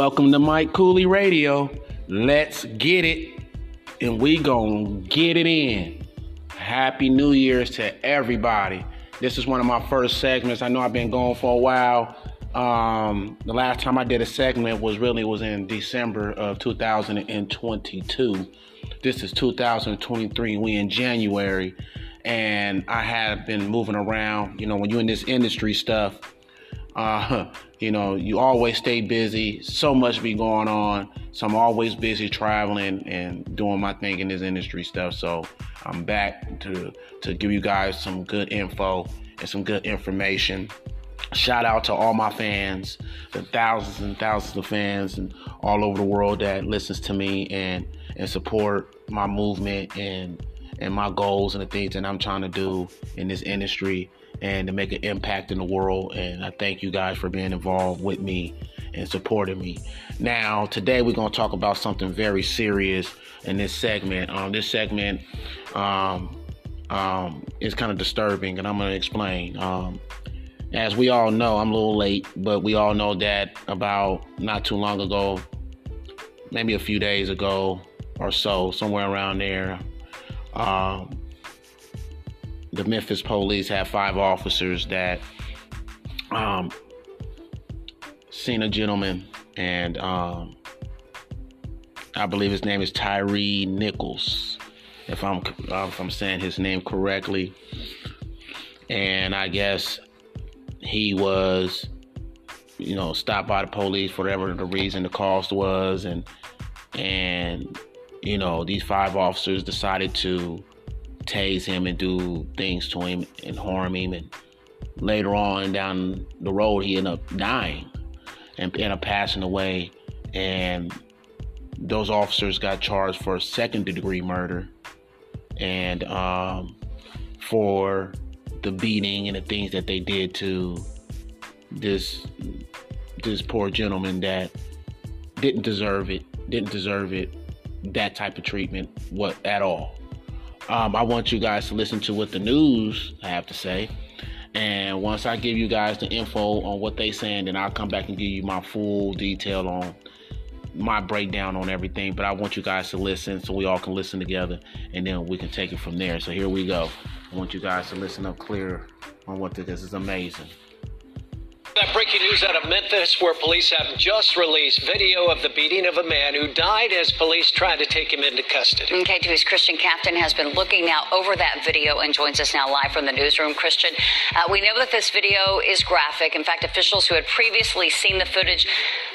Welcome to Mike Kooly Radio. Let's get it, and we gonna get it in. Happy New Year's to everybody. This is one of my first segments. I know I've been going for a while. Um, the last time I did a segment was really was in December of 2022. This is 2023. We in January, and I have been moving around. You know, when you're in this industry stuff, uh, you know, you always stay busy. So much be going on. So I'm always busy traveling and doing my thing in this industry stuff. So I'm back to to give you guys some good info and some good information. Shout out to all my fans, the thousands and thousands of fans and all over the world that listens to me and and support my movement and and my goals and the things that I'm trying to do in this industry and to make an impact in the world. And I thank you guys for being involved with me and supporting me. Now, today we're going to talk about something very serious in this segment. Um, this segment um, um, is kind of disturbing, and I'm going to explain. Um, as we all know, I'm a little late, but we all know that about not too long ago, maybe a few days ago or so, somewhere around there, um, the Memphis police had five officers that um, seen a gentleman, and um, I believe his name is Tyre Nichols, if I'm if I'm saying his name correctly. And I guess he was, you know, stopped by the police for whatever the reason the cost was, and and you know these five officers decided to tase him and do things to him and harm him. And later on down the road, he ended up dying and ended up passing away. And those officers got charged for second degree murder and um, for the beating and the things that they did to this this poor gentleman that didn't deserve it, didn't deserve it, that type of treatment, what at all. Um, I want you guys to listen to what the news I have to say. And once I give you guys the info on what they saying, then I'll come back and give you my full detail on my breakdown on everything. But I want you guys to listen so we all can listen together and then we can take it from there. So here we go. I want you guys to listen up clear on what this is amazing. That breaking news out of Memphis, where police have just released video of the beating of a man who died as police tried to take him into custody. KTV's Christian Captan has been looking now over that video and joins us now live from the newsroom. Christian, uh, we know that this video is graphic. In fact, officials who had previously seen the footage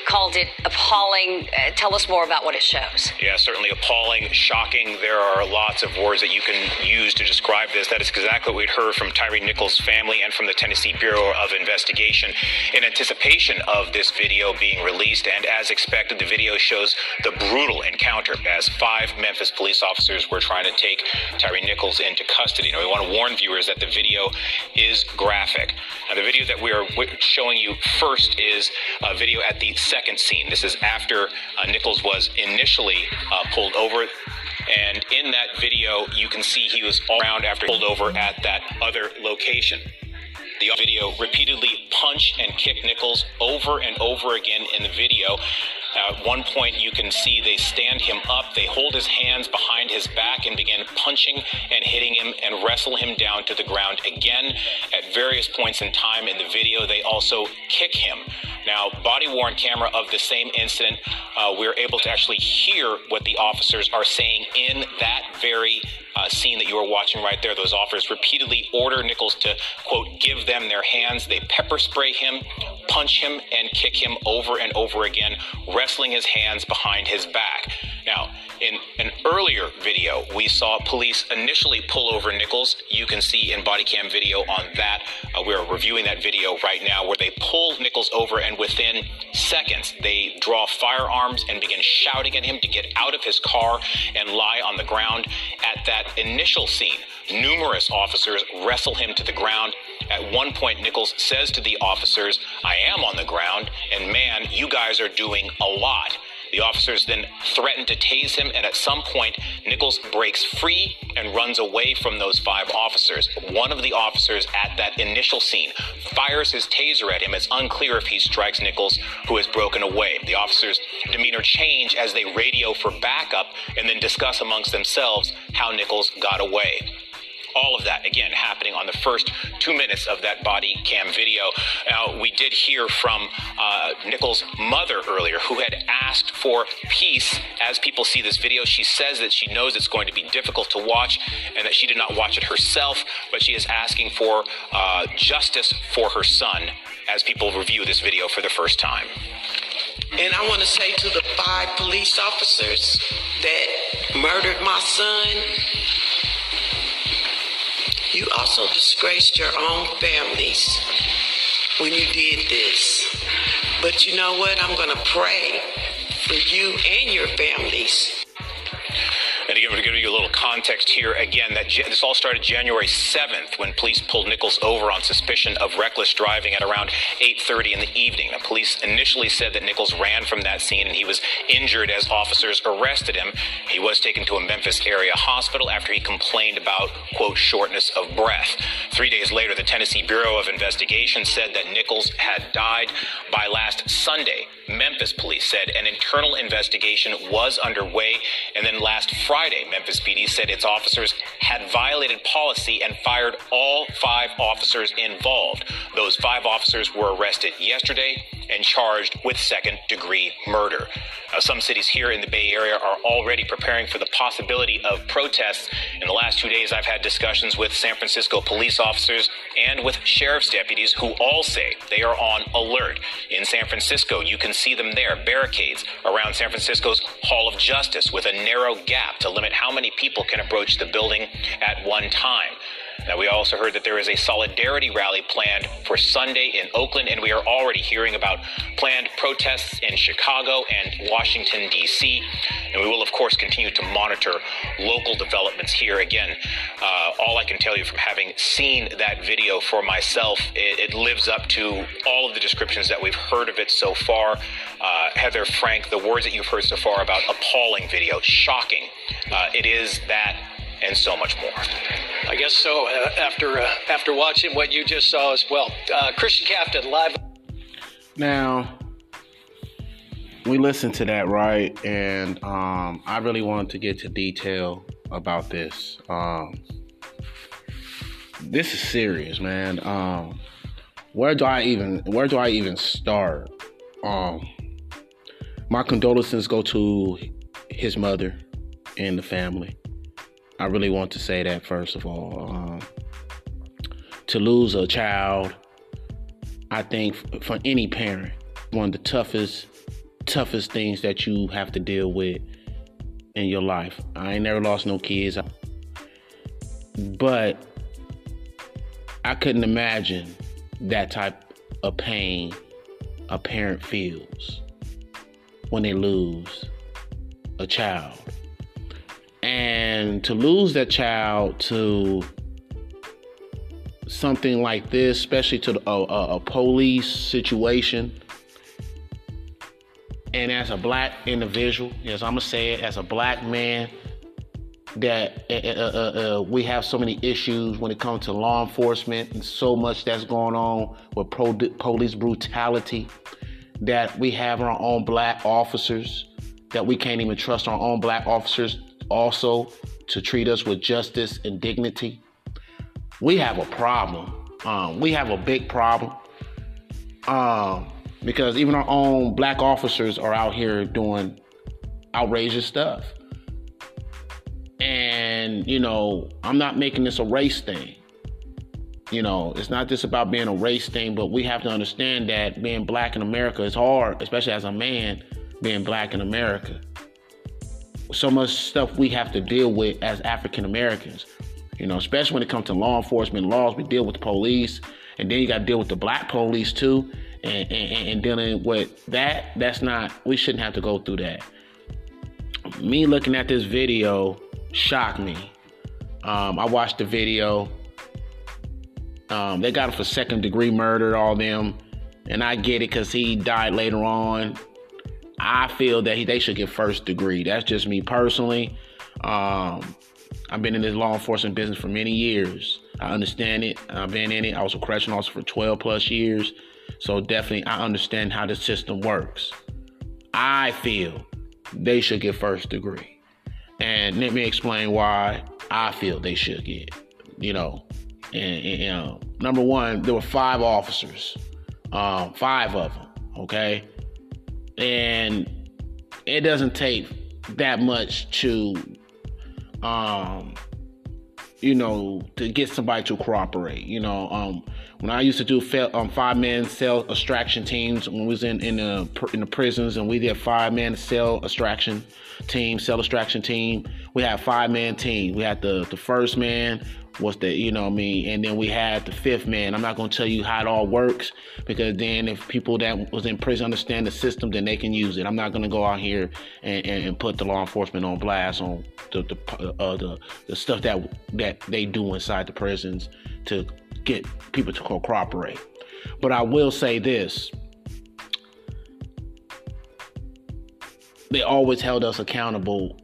called it appalling. Uh, tell us more about what it shows. Yeah, certainly appalling, shocking. There are lots of words that you can use to describe this. That is exactly what we'd heard from Tyre Nichols' family and from the Tennessee Bureau of Investigation in anticipation of this video being released. And as expected, the video shows the brutal encounter as five Memphis police officers were trying to take Tyre Nichols into custody. Now, we want to warn viewers that the video is graphic. Now, the video that we are showing you first is a video at the second scene. This is after uh, Nichols was initially uh, pulled over. And in that video, you can see he was around after pulled over at that other location. The video repeatedly punch and kick Nichols over and over again in the video. At one point, you can see they stand him up, they hold his hands behind his back and begin punching and hitting him and wrestle him down to the ground again. At various points in time in the video, they also kick him. Now, body worn camera of the same incident, uh, we're able to actually hear what the officers are saying in that very uh, scene that you are watching right there. Those officers repeatedly order Nichols to, quote, give them their hands. They pepper spray him, punch him, and kick him over and over again, wrestling his hands behind his back. Now, in an earlier video, we saw police initially pull over Nichols. You can see in body cam video on that. Uh, we're reviewing that video right now where they pull Nichols over, and within seconds, they draw firearms and begin shouting at him to get out of his car and lie on the ground. At that initial scene, numerous officers wrestle him to the ground. At one point, Nichols says to the officers, I am on the ground, and man, you guys are doing a lot. The officers then threaten to tase him, and at some point, Nichols breaks free and runs away from those five officers. One of the officers at that initial scene fires his taser at him. It's unclear if he strikes Nichols, who has broken away. The officers' demeanor change as they radio for backup and then discuss amongst themselves how Nichols got away all of that again happening on the first two minutes of that body cam video. Now, we did hear from uh, Nichols' mother earlier, who had asked for peace as people see this video. She says that she knows it's going to be difficult to watch and that she did not watch it herself, but she is asking for uh, justice for her son as people review this video for the first time. And I want to say to the five police officers that murdered my son, you also disgraced your own families when you did this. But you know what? I'm going to pray for you and your families and again, we're going to context here. Again, that this all started January 7th when police pulled Nichols over on suspicion of reckless driving at around 8:30 in the evening. The police initially said that Nichols ran from that scene and he was injured as officers arrested him. He was taken to a Memphis area hospital after he complained about quote shortness of breath. Three days later, the Tennessee Bureau of Investigation said that Nichols had died by last Sunday. Memphis police said an internal investigation was underway, and then last. Friday, Memphis PD said its officers had violated policy and fired all five officers involved. Those five officers were arrested yesterday and charged with second degree murder. Now, some cities here in the Bay Area are already preparing for the possibility of protests. In the last two days, I've had discussions with San Francisco police officers and with sheriff's deputies who all say they are on alert. In San Francisco, you can see them there, barricades around San Francisco's Hall of Justice with a narrow gap to limit how many people can approach the building at one time. Now, we also heard that there is a solidarity rally planned for Sunday in Oakland, and we are already hearing about planned protests in Chicago and Washington, D.C. And we will, of course, continue to monitor local developments here. Again, uh, all I can tell you from having seen that video for myself, it, it, lives up to all of the descriptions that we've heard of it so far. Uh, Heather, Frank, the words that you've heard so far about appalling video, shocking. Uh, it is that and so much more. I guess so. Uh, after uh, after watching what you just saw as well, uh, Christian Captan live. Now, we listened to that right, and um, I really wanted to get to detail about this. Um, this is serious, man. Um, where do I even where do I even start? Um, my condolences go to his mother and the family. I really want to say that first of all. Um, to lose a child, I think for any parent, one of the toughest, toughest things that you have to deal with in your life. I ain't never lost no kids, but I couldn't imagine that type of pain a parent feels when they lose a child. And to lose that child to something like this, especially to a, a, a police situation, and as a black individual, yes, I'm gonna say it, as a black man, that uh, uh, uh, we have so many issues when it comes to law enforcement and so much that's going on with pro- police brutality that we have our own black officers that we can't even trust our own black officers also to treat us with justice and dignity. We have a problem. Um, we have a big problem um, because even our own black officers are out here doing outrageous stuff. And, you know, I'm not making this a race thing. You know, it's not just about being a race thing, but we have to understand that being black in America is hard, especially as a man being black in America so much stuff we have to deal with as African Americans. You know, especially when it comes to law enforcement laws, we deal with the police, and then you got to deal with the black police too, and, and, and dealing with that. That's not. We shouldn't have to go through that. Me looking at this video shocked me. Um, I watched the video. Um, they got him for second degree murder, all them, and I get it because he died later on I feel that he, they should get first degree. That's just me personally. Um, I've been in this law enforcement business for many years. I understand it. I've been in it. I was a correctional officer for 12 plus years. So definitely I understand how the system works. I feel they should get first degree. And let me explain why I feel they should get, you know. And, and know, number one, there were five officers, um, five of them, okay? And it doesn't take that much to um, you know, to get somebody to cooperate. You know, um, when I used to do um, five man cell extraction teams when we was in in the in the prisons, and we did five man cell extraction team, cell extraction team. We had five man team. We had the the first man was the you know what I mean, and then we had the fifth man. I'm not gonna tell you how it all works because then if people that was in prison understand the system, then they can use it. I'm not gonna go out here and, and, and put the law enforcement on blast on the the, uh, the the stuff that that they do inside the prisons to get people to cooperate. But I will say this. They always held us accountable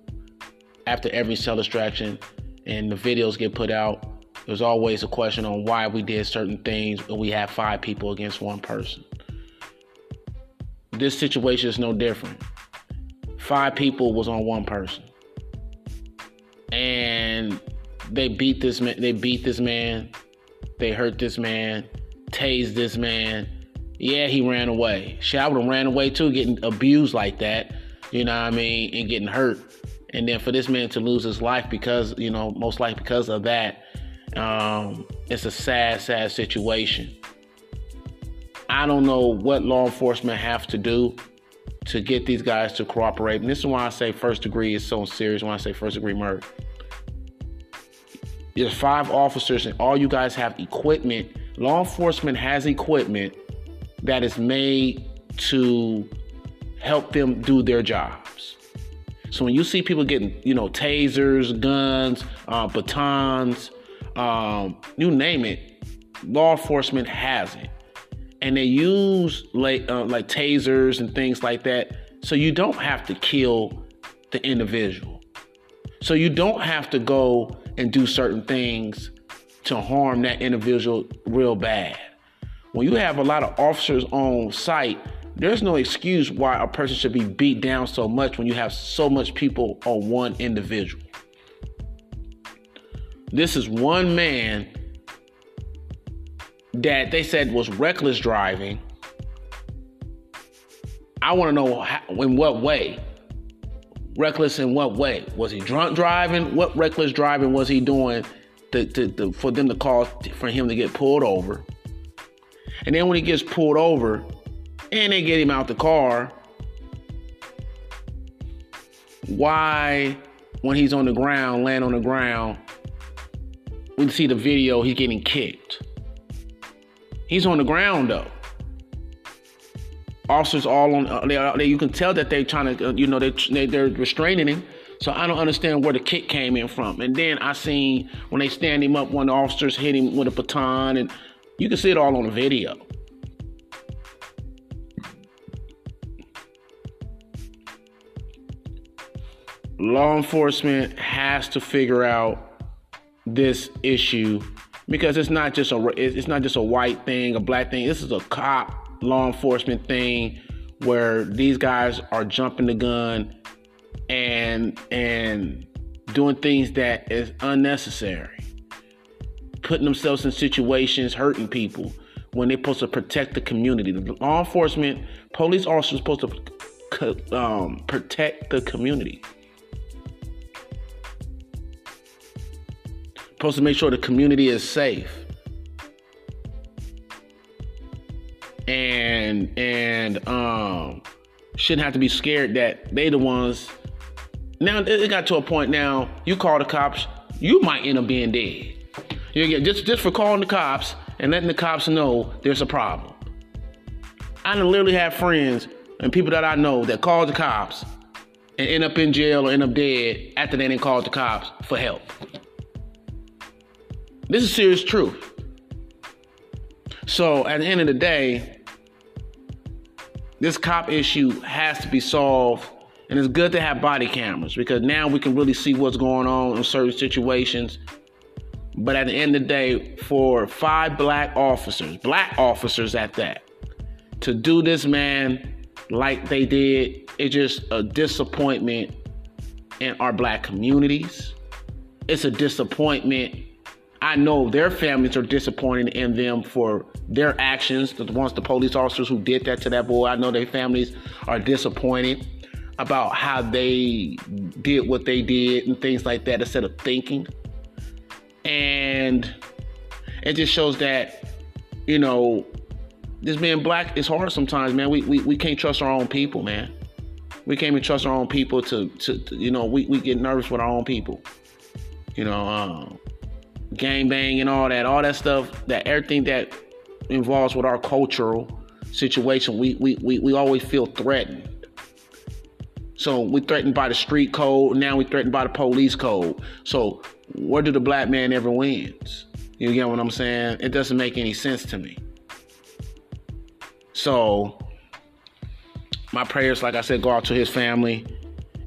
after every cell extraction and the videos get put out, there's always a question on why we did certain things when we have five people against one person. This situation is no different. Five people was on one person. And they beat this man, they beat this man, they hurt this man, tased this man. Yeah, he ran away. Shit, I would have ran away too, getting abused like that, you know what I mean, and getting hurt and then for this man to lose his life because you know most likely because of that um, it's a sad sad situation. I don't know what law enforcement have to do to get these guys to cooperate. And this is why i say first degree is so serious when i say first degree murder. There's five officers and all you guys have equipment. Law enforcement has equipment that is made to help them do their jobs so when you see people getting, you know, tasers, guns, uh, batons, um, you name it, law enforcement has it, and they use like uh, like tasers and things like that. So you don't have to kill the individual. So you don't have to go and do certain things to harm that individual real bad. When you have a lot of officers on site there's no excuse why a person should be beat down so much when you have so much people on one individual. This is one man that they said was reckless driving. I want to know how, in what way. Reckless in what way? Was he drunk driving? What reckless driving was he doing to, to, to, for them to call for him to get pulled over? And then when he gets pulled over, and they get him out the car, why, when he's on the ground, laying on the ground, we see the video, he's getting kicked. He's on the ground though. Officers all on, uh, they, they, you can tell that they're trying to, uh, you know, they, they, they're restraining him. So I don't understand where the kick came in from. And then I seen when they stand him up, one of the officers hit him with a baton, and you can see it all on the video. Law enforcement has to figure out this issue because it's not just a it's not just a white thing, a black thing. This is a cop law enforcement thing where these guys are jumping the gun and and doing things that is unnecessary. Putting themselves in situations hurting people when they're supposed to protect the community. The law enforcement, police officers are supposed to um, protect the community. Supposed to make sure the community is safe. And and um shouldn't have to be scared that they the ones now it got to a point now you call the cops, you might end up being dead. You get just just for calling the cops and letting the cops know there's a problem. I literally have friends and people that I know that call the cops and end up in jail or end up dead after they didn't call the cops for help. This is serious truth. So at the end of the day, this cop issue has to be solved. And it's good to have body cameras because now we can really see what's going on in certain situations. But at the end of the day, for five black officers, black officers at that, to do this man like they did, it's just a disappointment in our black communities. It's a disappointment. I know their families are disappointed in them for their actions. The ones, the police officers who did that to that boy, I know their families are disappointed about how they did what they did and things like that instead of thinking. And it just shows that, you know, this being black is hard sometimes, man. We, we, we can't trust our own people, man. We can't even trust our own people to, to, to you know, we, we get nervous with our own people. You know, um, gang bang and all that, all that stuff, that everything that involves with our cultural situation, we, we, we, we always feel threatened. So we threatened by the street code. Now we threatened by the police code. So where do the black man ever wins? You get what I'm saying? It doesn't make any sense to me. So my prayers, like I said, go out to his family.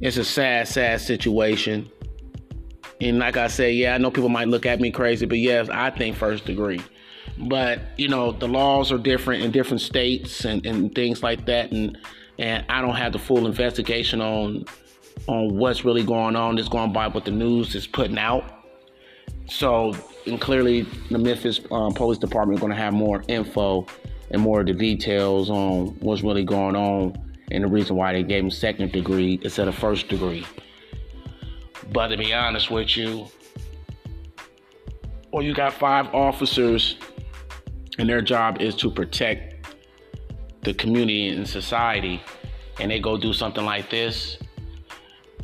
It's a sad, sad situation. And like I said, yeah, I know people might look at me crazy, but yes, I think first degree. But you know, the laws are different in different states and, and things like that, and and I don't have the full investigation on on what's really going on. It's going by what the news is putting out. So, and clearly, the Memphis um, Police Department is going to have more info and more of the details on what's really going on and the reason why they gave him second degree instead of first degree. But to be honest with you, well, you got five officers, and their job is to protect the community and society, and they go do something like this,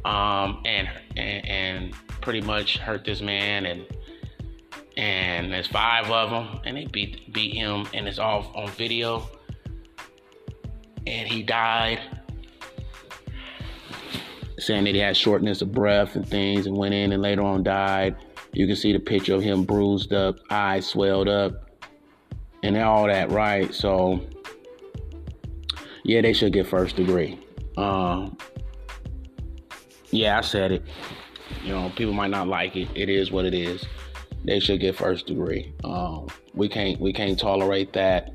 um, and, and and pretty much hurt this man, and and there's five of them, and they beat beat him, and it's all on video, and he died saying that he had shortness of breath and things and went in and later on died. You can see the picture of him bruised up, eyes swelled up, and all that, right? So, yeah, they should get first degree. Um, yeah, I said it. You know, people might not like it. It is what it is. They should get first degree. Um, we can't we can't tolerate that.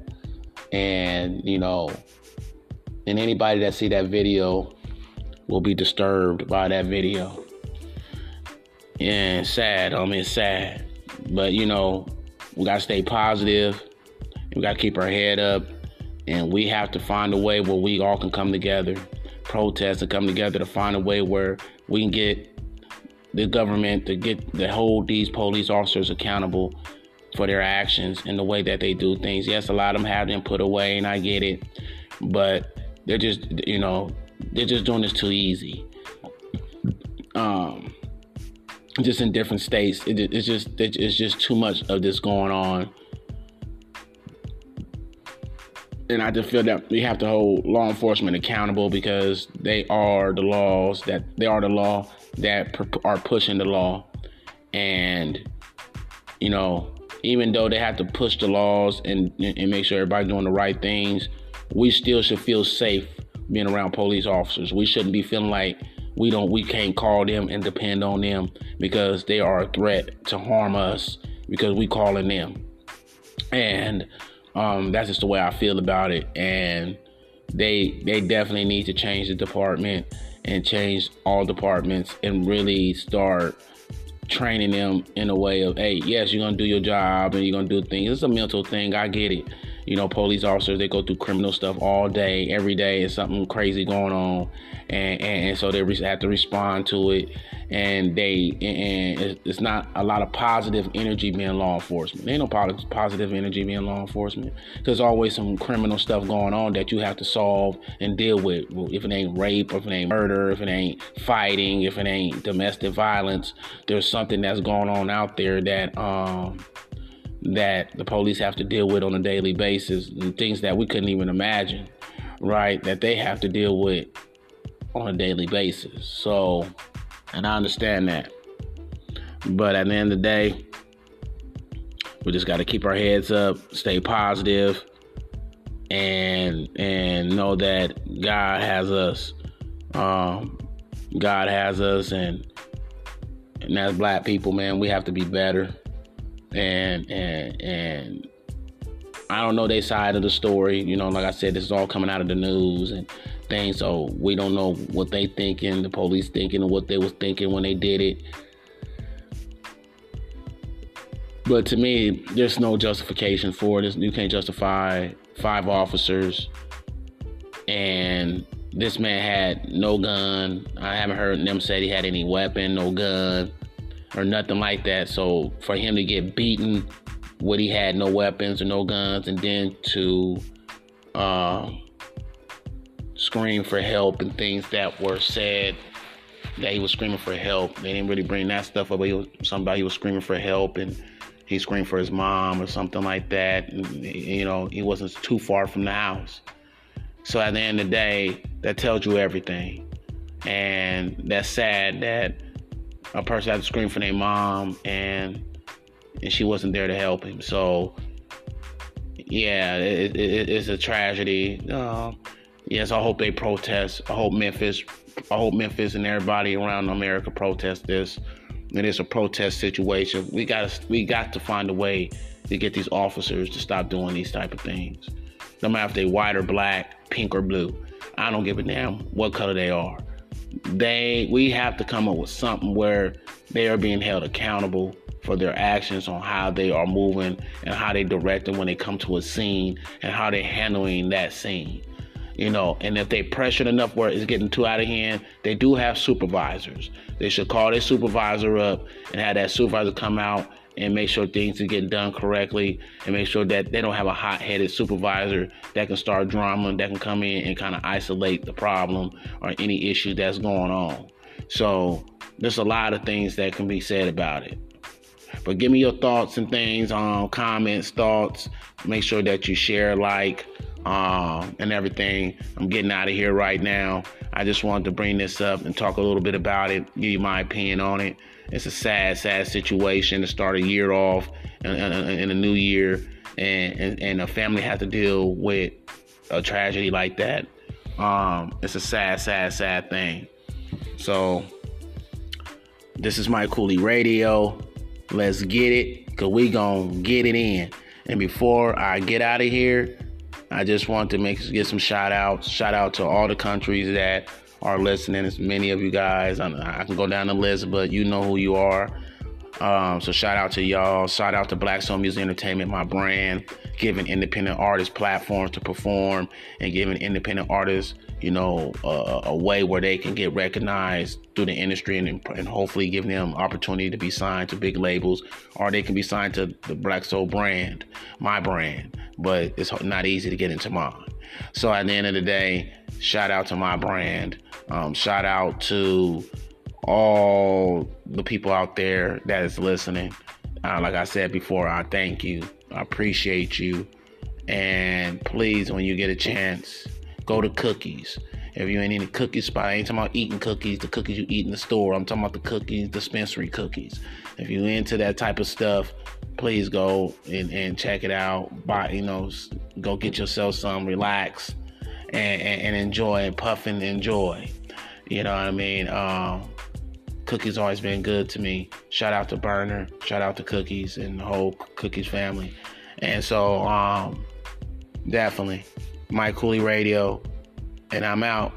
And you know, and anybody that see that video will be disturbed by that video. And sad, I mean, it's sad. But, you know, we got to stay positive. We got to keep our head up. And we have to find a way where we all can come together, protest and come together to find a way where we can get the government to get to hold these police officers accountable for their actions and the way that they do things. Yes, a lot of them have been put away, and I get it, but they're just, you know, they're just doing this too easy. Um, just in different states, it, it's just it's just too much of this going on, and I just feel that we have to hold law enforcement accountable because they are the laws that they are the law that are pushing the law, and you know even though they have to push the laws and and make sure everybody's doing the right things, we still should feel safe being around police officers. We shouldn't be feeling like we don't we can't call them and depend on them because they are a threat to harm us because we calling them. And um, that's just the way I feel about it. And they they definitely need to change the department and change all departments and really start training them in a way of, hey, yes, you're gonna do your job and you're gonna do things. It's a mental thing. I get it you know, police officers they go through criminal stuff all day, every day, and something crazy going on, and, and, and so they have to respond to it, and they and it's not a lot of positive energy being law enforcement. There ain't no positive energy being law enforcement. There's always some criminal stuff going on that you have to solve and deal with. If it ain't rape, if it ain't murder, if it ain't fighting, if it ain't domestic violence, there's something that's going on out there that um that the police have to deal with on a daily basis and things that we couldn't even imagine, right? That they have to deal with on a daily basis. So, and I understand that. But at the end of the day, we just got to keep our heads up, stay positive, and and know that God has us. Um, God has us, and and as black people, man, we have to be better. And and and I don't know their side of the story. You know, like I said, this is all coming out of the news and things. So we don't know what they thinking, the police thinking, and what they was thinking when they did it. But to me, there's no justification for it. You can't justify five officers and this man had no gun. I haven't heard them say he had any weapon, no gun, or nothing like that. So for him to get beaten what he had no weapons or no guns, and then to uh, scream for help and things that were said that he was screaming for help. They didn't really bring that stuff up, but he was somebody was screaming for help and he screamed for his mom or something like that. And, you know, he wasn't too far from the house. So at the end of the day, that tells you everything. And that's sad that a person had to scream for their mom and and she wasn't there to help him. So yeah, it, it, it's a tragedy. Uh, yes, I hope they protest. I hope Memphis, I hope Memphis and everybody around America protest this And it is a protest situation. We got we got to find a way to get these officers to stop doing these type of things. No matter if they white or black, pink or blue. I don't give a damn what color they are. They we have to come up with something where they are being held accountable for their actions on how they are moving and how they direct them when they come to a scene and how they're handling that scene you know, and if they pressured enough where it's getting too out of hand, they do have supervisors. They should call their supervisor up and have that supervisor come out and make sure things are getting done correctly and make sure that they don't have a hot-headed supervisor that can start drama that can come in and kind of isolate the problem or any issue that's going on. So there's a lot of things that can be said about it. But give me your thoughts and things on um, comments, thoughts. Make sure that you share, like, um, and everything. I'm getting out of here right now. I just wanted to bring this up and talk a little bit about it, give you my opinion on it. It's a sad, sad situation to start a year off in, a new year, and, and, and a family has to deal with a tragedy like that. Um, it's a sad, sad, sad thing. So, this is Mike Kooly Radio. Let's get it, because we to get it in. And before I get out of here, I just want to make get some shout outs. Shout out to all the countries that are listening. As many of you guys. I, I, can go down the list, but you know who you are. Um, so shout out to y'all. Shout out to Black Soul Music Entertainment, my brand, giving independent artists platforms to perform and giving independent artists, you know, uh, a way where they can get recognized through the industry and, and hopefully give them opportunity to be signed to big labels or they can be signed to the Black Soul brand, my brand. But it's not easy to get into mine. So at the end of the day, shout out to my brand. Um, shout out to all the people out there that is listening. Uh, like I said before, I thank you. I appreciate you. And please, when you get a chance, go to cookies. If you ain't in a cookie spot, I ain't talking about eating cookies, the cookies you eat in the store. I'm talking about the cookies, dispensary cookies. If you into that type of stuff, please go and, and check it out. Buy, you know, go get yourself some, relax, and, and, and enjoy and and enjoy. You know what I mean? Um, Cookies always been good to me. Shout out to Burner, shout out to Cookies and the whole Cookies family. And so, um, definitely, Mike Kooly Radio, and I'm out.